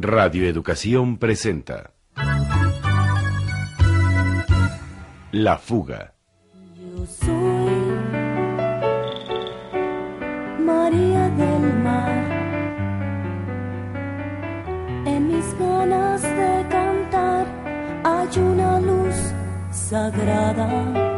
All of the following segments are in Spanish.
Radio Educación presenta La fuga. Yo soy María del Mar. En mis ganas de cantar hay una luz sagrada.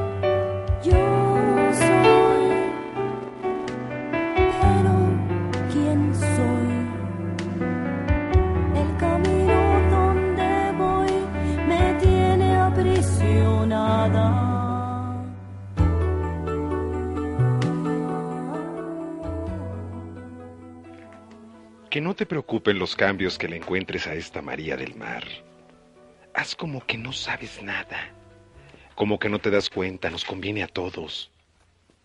Que no te preocupen los cambios que le encuentres a esta María del Mar. Haz como que no sabes nada. Como que no te das cuenta, nos conviene a todos.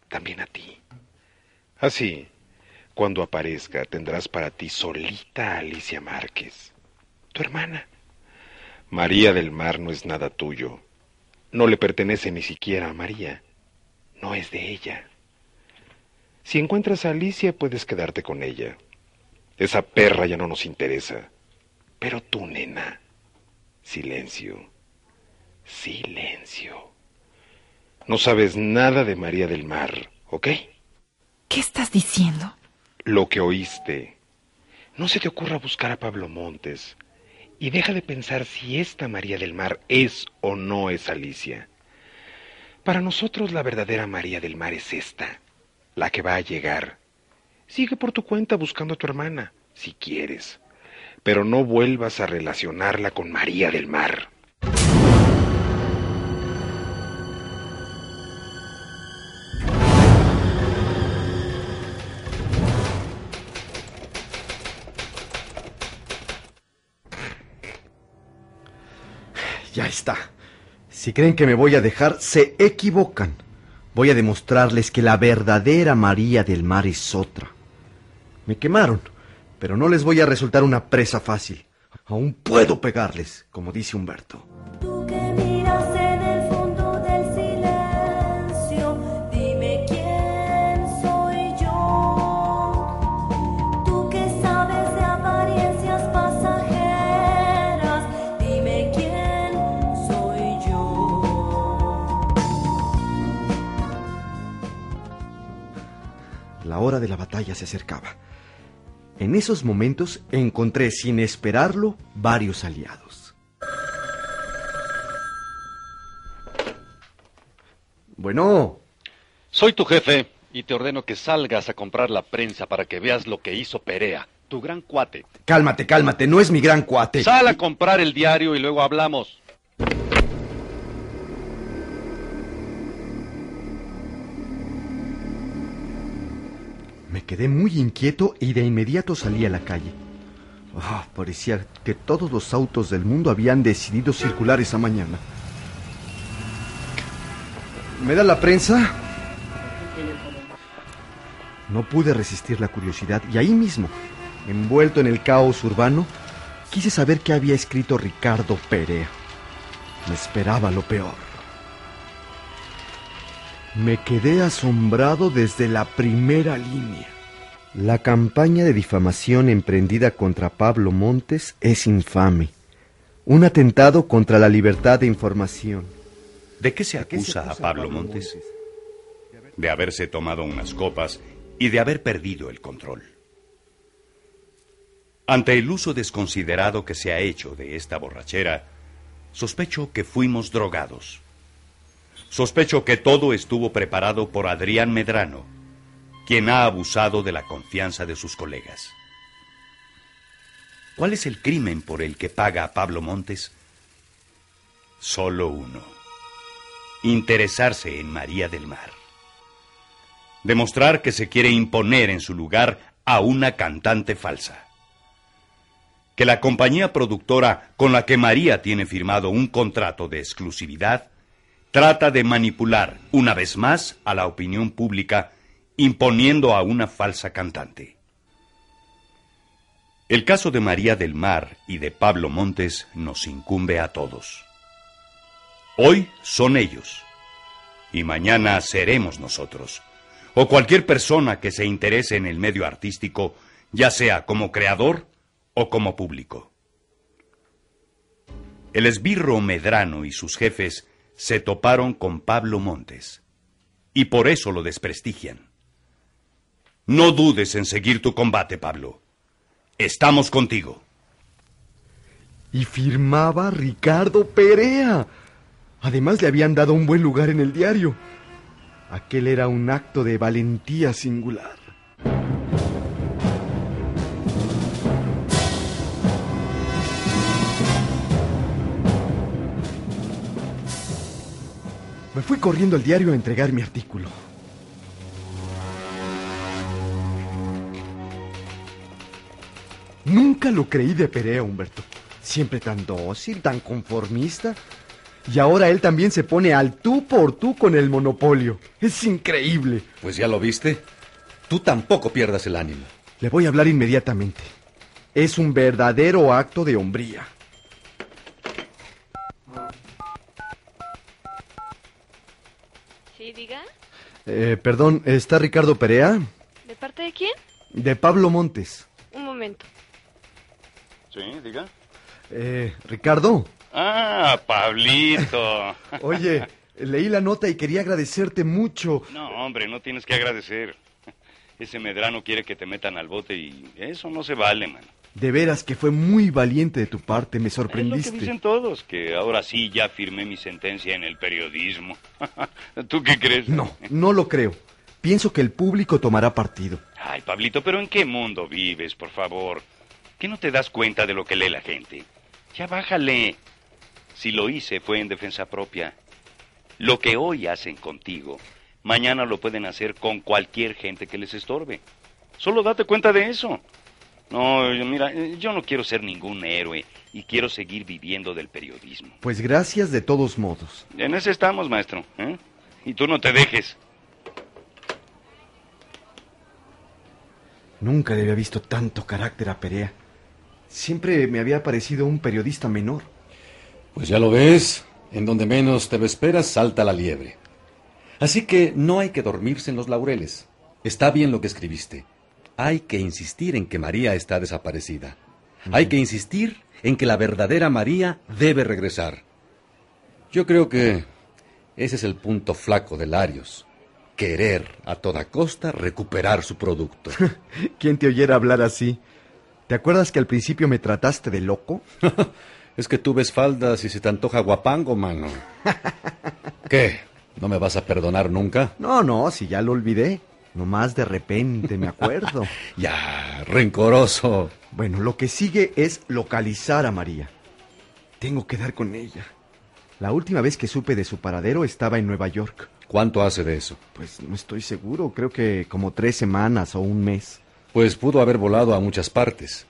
También a ti. Así, cuando aparezca, tendrás para ti solita a Alicia Márquez, tu hermana. María del Mar no es nada tuyo. No le pertenece ni siquiera a María. No es de ella. Si encuentras a Alicia, puedes quedarte con ella. Esa perra ya no nos interesa. Pero tú, nena, silencio, silencio. No sabes nada de María del Mar, ¿ok? ¿Qué estás diciendo? Lo que oíste. No se te ocurra buscar a Pablo Montes. Y deja de pensar si esta María del Mar es o no es Alicia. Para nosotros la verdadera María del Mar es esta, la que va a llegar. Sigue por tu cuenta buscando a tu hermana, si quieres, pero no vuelvas a relacionarla con María del Mar. Está. Si creen que me voy a dejar, se equivocan. Voy a demostrarles que la verdadera María del Mar es otra. Me quemaron, pero no les voy a resultar una presa fácil. Aún puedo pegarles, como dice Humberto. Batalla se acercaba. En esos momentos encontré, sin esperarlo, varios aliados. Bueno, Soy tu jefe y te ordeno que salgas a comprar la prensa para que veas lo que hizo Perea, tu gran cuate. cálmate, cálmate, no es mi gran cuate. Sal a comprar el diario y luego hablamos. Quedé muy inquieto y de inmediato salí a la calle. Ah, parecía que todos los autos del mundo habían decidido circular esa mañana. ¿Me da la prensa? No pude resistir la curiosidad y ahí mismo, envuelto en el caos urbano, quise saber qué había escrito Ricardo Perea. Me esperaba lo peor. Me quedé asombrado desde la primera línea. La campaña de difamación emprendida contra Pablo Montes es infame. Un atentado contra la libertad de información. ¿De qué se acusa a Pablo Montes? De haberse tomado unas copas y de haber perdido el control. Ante el uso desconsiderado que se ha hecho de esta borrachera, sospecho que fuimos drogados. Sospecho que todo estuvo preparado por Adrián Medrano, quien ha abusado de la confianza de sus colegas. ¿Cuál es el crimen por el que paga a Pablo Montes? Solo uno. Interesarse en María del Mar. Demostrar que se quiere imponer en su lugar a una cantante falsa. Que la compañía productora con la que María tiene firmado un contrato de exclusividad trata de manipular una vez más a la opinión pública imponiendo a una falsa cantante. El caso de María del Mar y de Pablo Montes nos incumbe a todos. Hoy son ellos y mañana seremos nosotros, o cualquier persona que se interese en el medio artístico, ya sea como creador o como público. el esbirro Medrano y sus jefes se toparon con Pablo Montes. Y por eso lo desprestigian. No dudes en seguir tu combate, Pablo. Estamos contigo. Y firmaba Ricardo Perea. Además le habían dado un buen lugar en el diario. Aquel era un acto de valentía singular. Me fui corriendo al diario a entregar mi artículo. Nunca lo creí de Perea, Humberto. Siempre tan dócil, tan conformista. Y ahora él también se pone al tú por tú con el monopolio. Es increíble. Pues ya lo viste. Tú tampoco pierdas el ánimo. Le voy a hablar inmediatamente. Es un verdadero acto de hombría. Sí, diga. Eh, perdón, ¿está Ricardo Perea? ¿De parte de quién? De Pablo Montes. Un momento. Sí, diga. Eh, Ricardo. Ah, Pablito. Oye, leí la nota y quería agradecerte mucho. No, hombre, no tienes que agradecer. Ese medrano quiere que te metan al bote y eso no se vale, man. De veras que fue muy valiente de tu parte, me Es lo que sorprendiste. dicen todos, que ahora sí ya firmé mi sentencia en el periodismo. ¿Tú qué crees? No, no lo creo. Pienso que el público tomará partido. Ay, Pablito, pero ¿en qué mundo vives, por favor? ¿Que no te das cuenta de lo que lee la gente? Ya bájale. Si lo hice fue en defensa propia. Lo que hoy hacen contigo, mañana lo pueden hacer con cualquier gente que les estorbe. Solo date cuenta de eso. No, mira, yo no quiero ser ningún héroe y quiero seguir viviendo del periodismo. Pues gracias de todos modos. En ese estamos, maestro. ¿eh? Y tú no te dejes. Nunca le había visto tanto carácter a Perea. Siempre me había parecido un periodista menor. Pues ya lo ves. En donde menos te lo esperas, salta la liebre. Así que no hay que dormirse en los laureles. Está bien lo que escribiste. Hay que insistir en que María está desaparecida. Hay que insistir en que la verdadera María debe regresar. Yo creo que ese es el punto flaco de Larios. Querer a toda costa recuperar su producto. ¿Quién te oyera hablar así? ¿Te acuerdas que al principio me trataste de loco? es que tú ves faldas y se te antoja guapango, mano. ¿Qué? ¿No me vas a perdonar nunca? No, no, si ya lo olvidé. Nomás de repente me acuerdo. Ya, rencoroso. Bueno, lo que sigue es localizar a María. Tengo que dar con ella. La última vez que supe de su paradero estaba en Nueva York. ¿Cuánto hace de eso? Pues no estoy seguro, creo que como tres semanas o un mes. Pues pudo haber volado a muchas partes.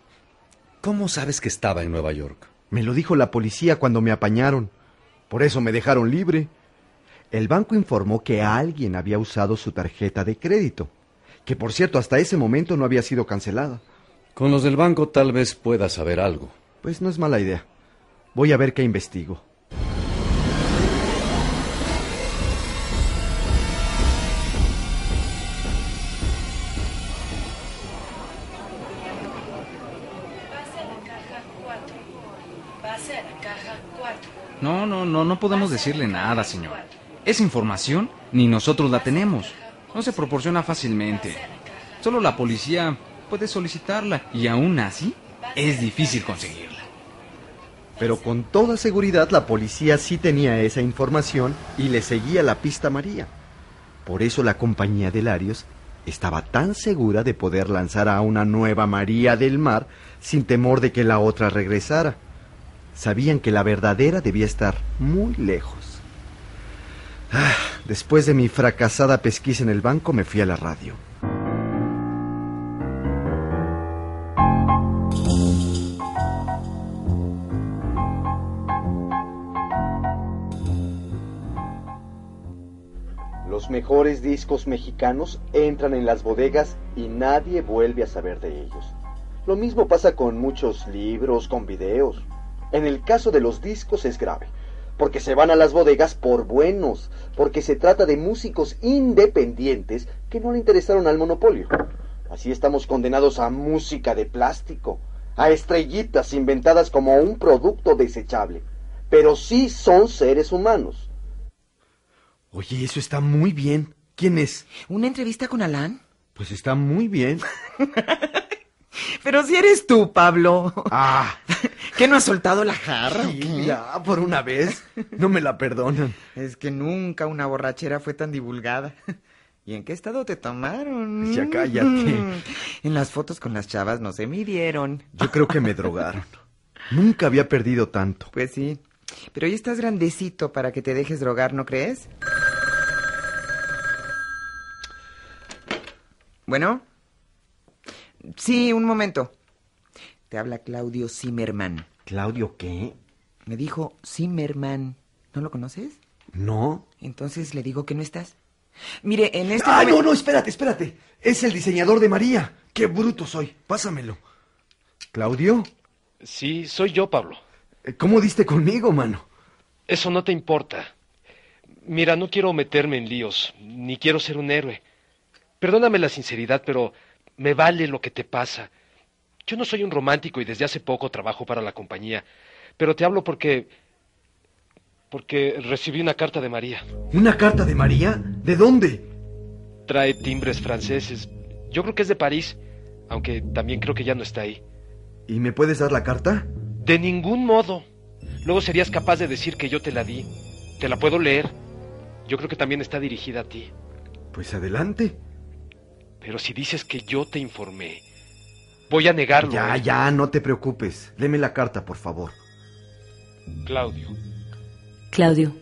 ¿Cómo sabes que estaba en Nueva York? Me lo dijo la policía cuando me apañaron. Por eso me dejaron libre. El banco informó que alguien había usado su tarjeta de crédito, que por cierto hasta ese momento no había sido cancelada. Con los del banco tal vez puedas saber algo. Pues no es mala idea. Voy a ver qué investigo. No, no, no, no podemos decirle nada, señor. Esa información ni nosotros la tenemos. No se proporciona fácilmente. Solo la policía puede solicitarla y aún así es difícil conseguirla. Pero con toda seguridad la policía sí tenía esa información y le seguía la pista María. Por eso la compañía de Larios estaba tan segura de poder lanzar a una nueva María del Mar sin temor de que la otra regresara. Sabían que la verdadera debía estar muy lejos. Ah, después de mi fracasada pesquisa en el banco me fui a la radio. Los mejores discos mexicanos entran en las bodegas y nadie vuelve a saber de ellos. Lo mismo pasa con muchos libros, con videos. En el caso de los discos es grave, porque se van a las bodegas por buenos, porque se trata de músicos independientes que no le interesaron al monopolio. Así estamos condenados a música de plástico, a estrellitas inventadas como un producto desechable. pero sí son seres humanos. Oye, eso está muy bien. ¿Quién es? ¿Una entrevista con Alan? Pues está muy bien. Pero si eres tú, Pablo. Ah, ¿Que no has soltado la jarra? sí, ya, por una vez. No me la perdonan. Es que nunca una borrachera fue tan divulgada. ¿Y en qué estado te tomaron? Ya cállate. En las fotos con las chavas no se midieron. Yo creo que me drogaron. Nunca había perdido tanto. Pues sí. Pero ya estás grandecito para que te dejes drogar, ¿no crees? Bueno. Sí, un momento. Te habla Claudio Zimmerman. ¿Claudio qué? Me dijo Zimmerman. ¿No lo conoces? No. Entonces le digo que no estás. Mire, en este ¡Ah, no, no! Espérate, espérate. Es el diseñador de María. ¡Qué bruto soy! Pásamelo. ¿Claudio? Sí, soy yo, Pablo. Eh, ¿Cómo diste conmigo, mano? Eso no te importa. Mira, no quiero meterme en líos, ni quiero ser un héroe. Perdóname la sinceridad, pero me vale lo que te pasa. Yo no soy un romántico y desde hace poco trabajo para la compañía, pero te hablo porque... porque recibí una carta de María. ¿Una carta de María? ¿De dónde? Trae timbres franceses. Yo creo que es de París, aunque también creo que ya no está ahí. ¿Y me puedes dar la carta? De ningún modo. Luego serías capaz de decir que yo te la di. Te la puedo leer. Yo creo que también está dirigida a ti. Pues adelante. Pero si dices que yo te informé, voy a negarlo. Ya, ¿eh? ya, no te preocupes. Deme la carta, por favor. Claudio. Claudio,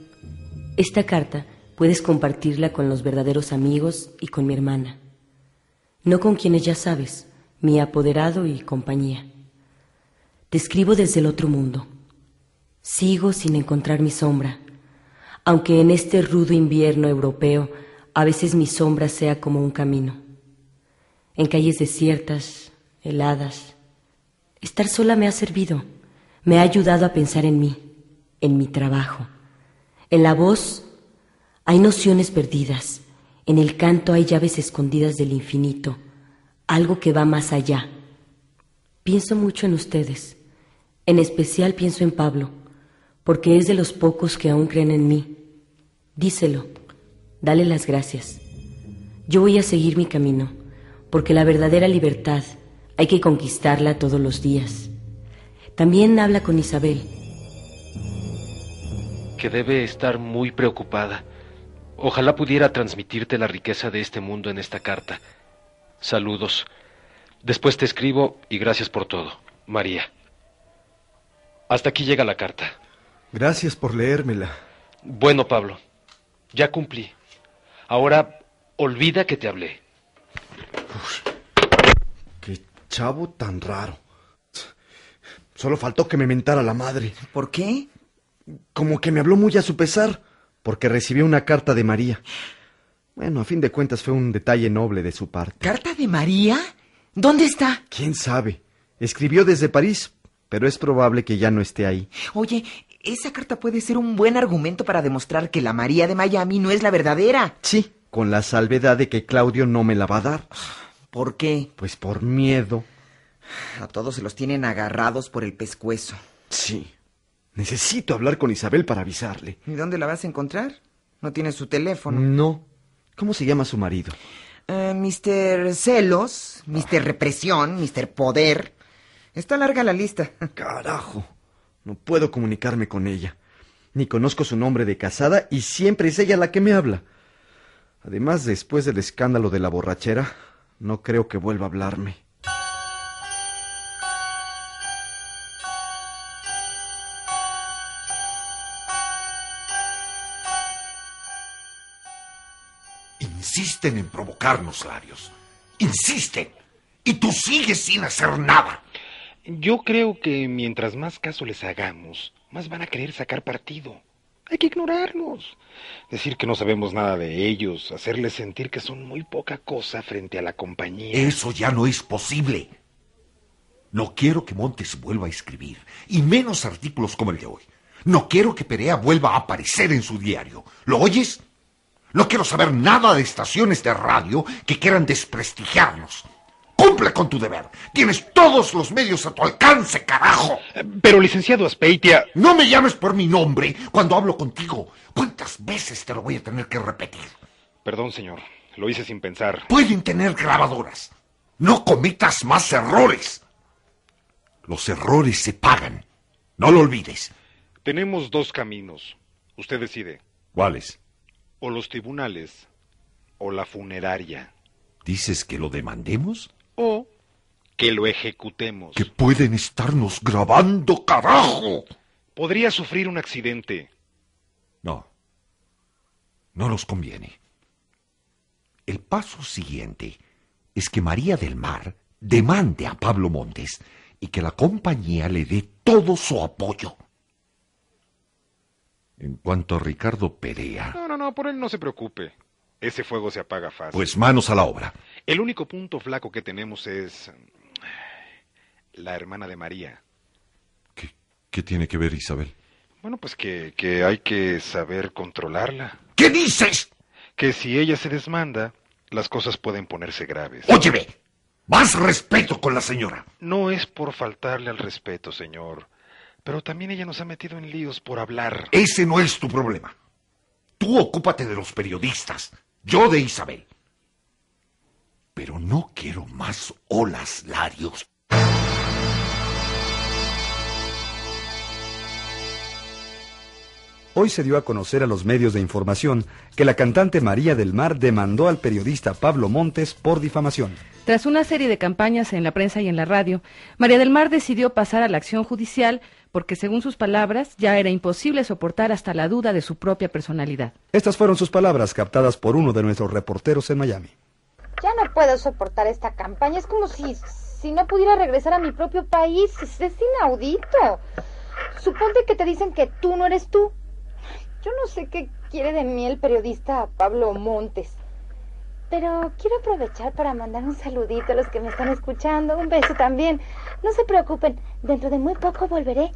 esta carta puedes compartirla con los verdaderos amigos y con mi hermana. No con quienes ya sabes, mi apoderado y compañía. Te escribo desde el otro mundo. Sigo sin encontrar mi sombra, aunque en este rudo invierno europeo a veces mi sombra sea como un camino. En calles desiertas, heladas, estar sola me ha servido, me ha ayudado a pensar en mí, en mi trabajo. En la voz hay nociones perdidas, en el canto hay llaves escondidas del infinito, algo que va más allá. Pienso mucho en ustedes, en especial pienso en Pablo, porque es de los pocos que aún creen en mí. Díselo, dale las gracias. Yo voy a seguir mi camino, porque la verdadera libertad hay que conquistarla todos los días. También habla con Isabel. que debe estar muy preocupada. Ojalá pudiera transmitirte la riqueza de este mundo en esta carta. Saludos. Después te escribo y gracias por todo. María. Hasta aquí llega la carta. Gracias por leérmela. Bueno, Pablo, ya cumplí. Ahora olvida que te hablé. Qué chavo tan raro. Solo faltó que me mentara la madre. ¿Por qué? Como que me habló muy a su pesar, porque recibió una carta de María. Bueno, a fin de cuentas fue un detalle noble de su parte. ¿Carta de María? ¿Dónde está? ¿Quién sabe? Escribió desde París, pero es probable que ya no esté ahí. Oye, esa carta puede ser un buen argumento para demostrar que la María de Miami no es la verdadera. Sí, con la salvedad de que Claudio no me la va a dar. ¿Por qué? Pues por miedo. A todos se los tienen agarrados por el pescuezo. Sí. Necesito hablar con Isabel para avisarle. ¿Y dónde la vas a encontrar? ¿No tienes su teléfono? No. ¿Cómo se llama su marido? Eh, Mr. Celos, Mr. Represión, Mr. Poder. Está larga la lista. Carajo. No puedo comunicarme con ella. Ni conozco su nombre de casada y siempre es ella la que me habla. Además, después del escándalo de la borrachera, no creo que vuelva a hablarme. Insisten en provocarnos, Larios. Insisten. Y tú sigues sin hacer nada. Yo creo que mientras más caso les hagamos, más van a querer sacar partido. Hay que ignorarlos. Decir que no sabemos nada de ellos, hacerles sentir que son muy poca cosa frente a la compañía. Eso ya no es posible. No quiero que Montes vuelva a escribir, y menos artículos como el de hoy. No quiero que Perea vuelva a aparecer en su diario. ¿Lo oyes? No quiero saber nada de estaciones de radio que quieran desprestigiarnos. ¿Cómo Cumple con tu deber. Tienes todos los medios a tu alcance, carajo. Pero, licenciado Aspeitia... No me llames por mi nombre cuando hablo contigo. ¿Cuántas veces te lo voy a tener que repetir? Perdón, señor. Lo hice sin pensar. Pueden tener grabadoras. No cometas más errores. Los errores se pagan. No lo olvides. Tenemos dos caminos. Usted decide. ¿Cuáles? O los tribunales o la funeraria. ¿Dices que lo demandemos? O que lo ejecutemos. Que pueden estarnos grabando, carajo. Podría sufrir un accidente. No. No nos conviene. El paso siguiente es que María del Mar demande a Pablo Montes y que la compañía le dé todo su apoyo. En cuanto a Ricardo Perea... No, no, no, por él no se preocupe. Ese fuego se apaga fácil. Pues manos a la obra. El único punto flaco que tenemos es... la hermana de María. ¿Qué, qué tiene que ver Isabel? Bueno, pues que, que hay que saber controlarla. ¿Qué dices? Que si ella se desmanda, las cosas pueden ponerse graves. Óyeme, más respeto con la señora. No es por faltarle al respeto, señor. Pero también ella nos ha metido en líos por hablar. Ese no es tu problema. Tú ocúpate de los periodistas, yo de Isabel. Pero no quiero más olas, Larios. Hoy se dio a conocer a los medios de información que la cantante María del Mar demandó al periodista Pablo Montes por difamación. Tras una serie de campañas en la prensa y en la radio, María del Mar decidió pasar a la acción judicial porque, según sus palabras, ya era imposible soportar hasta la duda de su propia personalidad. Estas fueron sus palabras captadas por uno de nuestros reporteros en Miami. Ya no puedo soportar esta campaña. Es como si, si no pudiera regresar a mi propio país. Es, es inaudito. Suponte que te dicen que tú no eres tú. Yo no sé qué quiere de mí el periodista Pablo Montes. Pero quiero aprovechar para mandar un saludito a los que me están escuchando. Un beso también. No se preocupen, dentro de muy poco volveré.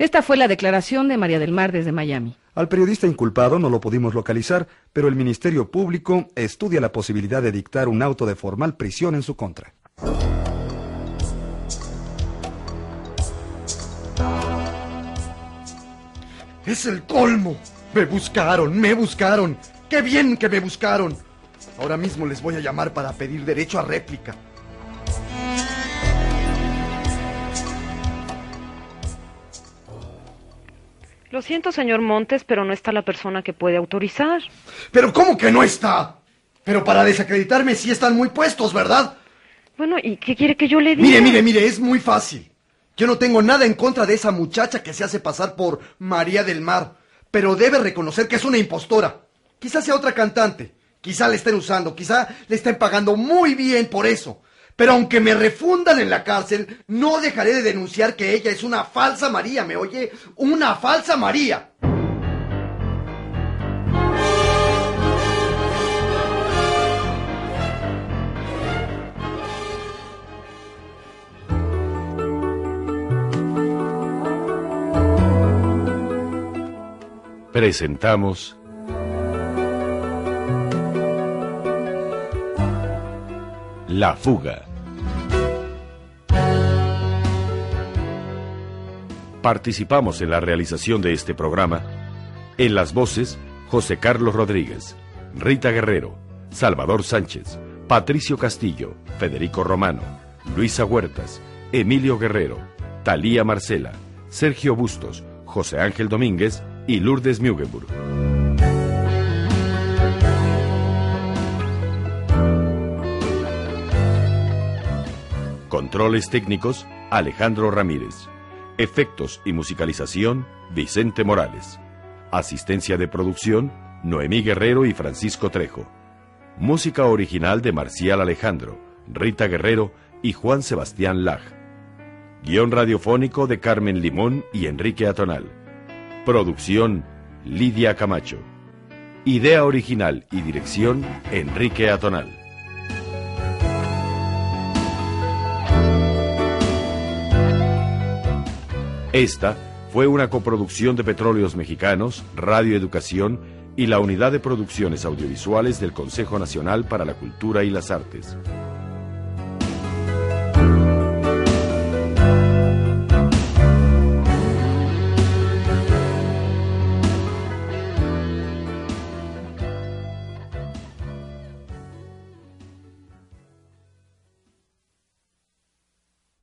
Esta fue la declaración de María del Mar desde Miami. Al periodista inculpado no lo pudimos localizar, pero el Ministerio Público estudia la posibilidad de dictar un auto de formal prisión en su contra. Es el colmo. Me buscaron, me buscaron. Qué bien que me buscaron. Ahora mismo les voy a llamar para pedir derecho a réplica. Lo siento, señor Montes, pero no está la persona que puede autorizar. Pero ¿cómo que no está? Pero para desacreditarme sí están muy puestos, ¿verdad? Bueno, ¿y qué quiere que yo le diga? Mire, mire, mire, es muy fácil. Yo no tengo nada en contra de esa muchacha que se hace pasar por María del Mar, pero debe reconocer que es una impostora. Quizás sea otra cantante, quizá le estén usando, quizá le estén pagando muy bien por eso. Pero aunque me refundan en la cárcel, no dejaré de denunciar que ella es una falsa María, ¿me oye? Una falsa María. Presentamos La fuga. Participamos en la realización de este programa en las voces José Carlos Rodríguez, Rita Guerrero, Salvador Sánchez, Patricio Castillo, Federico Romano, Luisa Huertas, Emilio Guerrero, Talía Marcela, Sergio Bustos, José Ángel Domínguez y Lourdes Mugenburg. Controles técnicos, Alejandro Ramírez. Efectos y musicalización, Vicente Morales. Asistencia de producción, Noemí Guerrero y Francisco Trejo. Música original de Marcial Alejandro, Rita Guerrero y Juan Sebastián Laj. Guión radiofónico de Carmen Limón y Enrique Atonal. Producción, Lidia Camacho. Idea original y dirección, Enrique Atonal. Esta fue una coproducción de Petróleos Mexicanos, Radio Educación y la Unidad de Producciones Audiovisuales del Consejo Nacional para la Cultura y las Artes.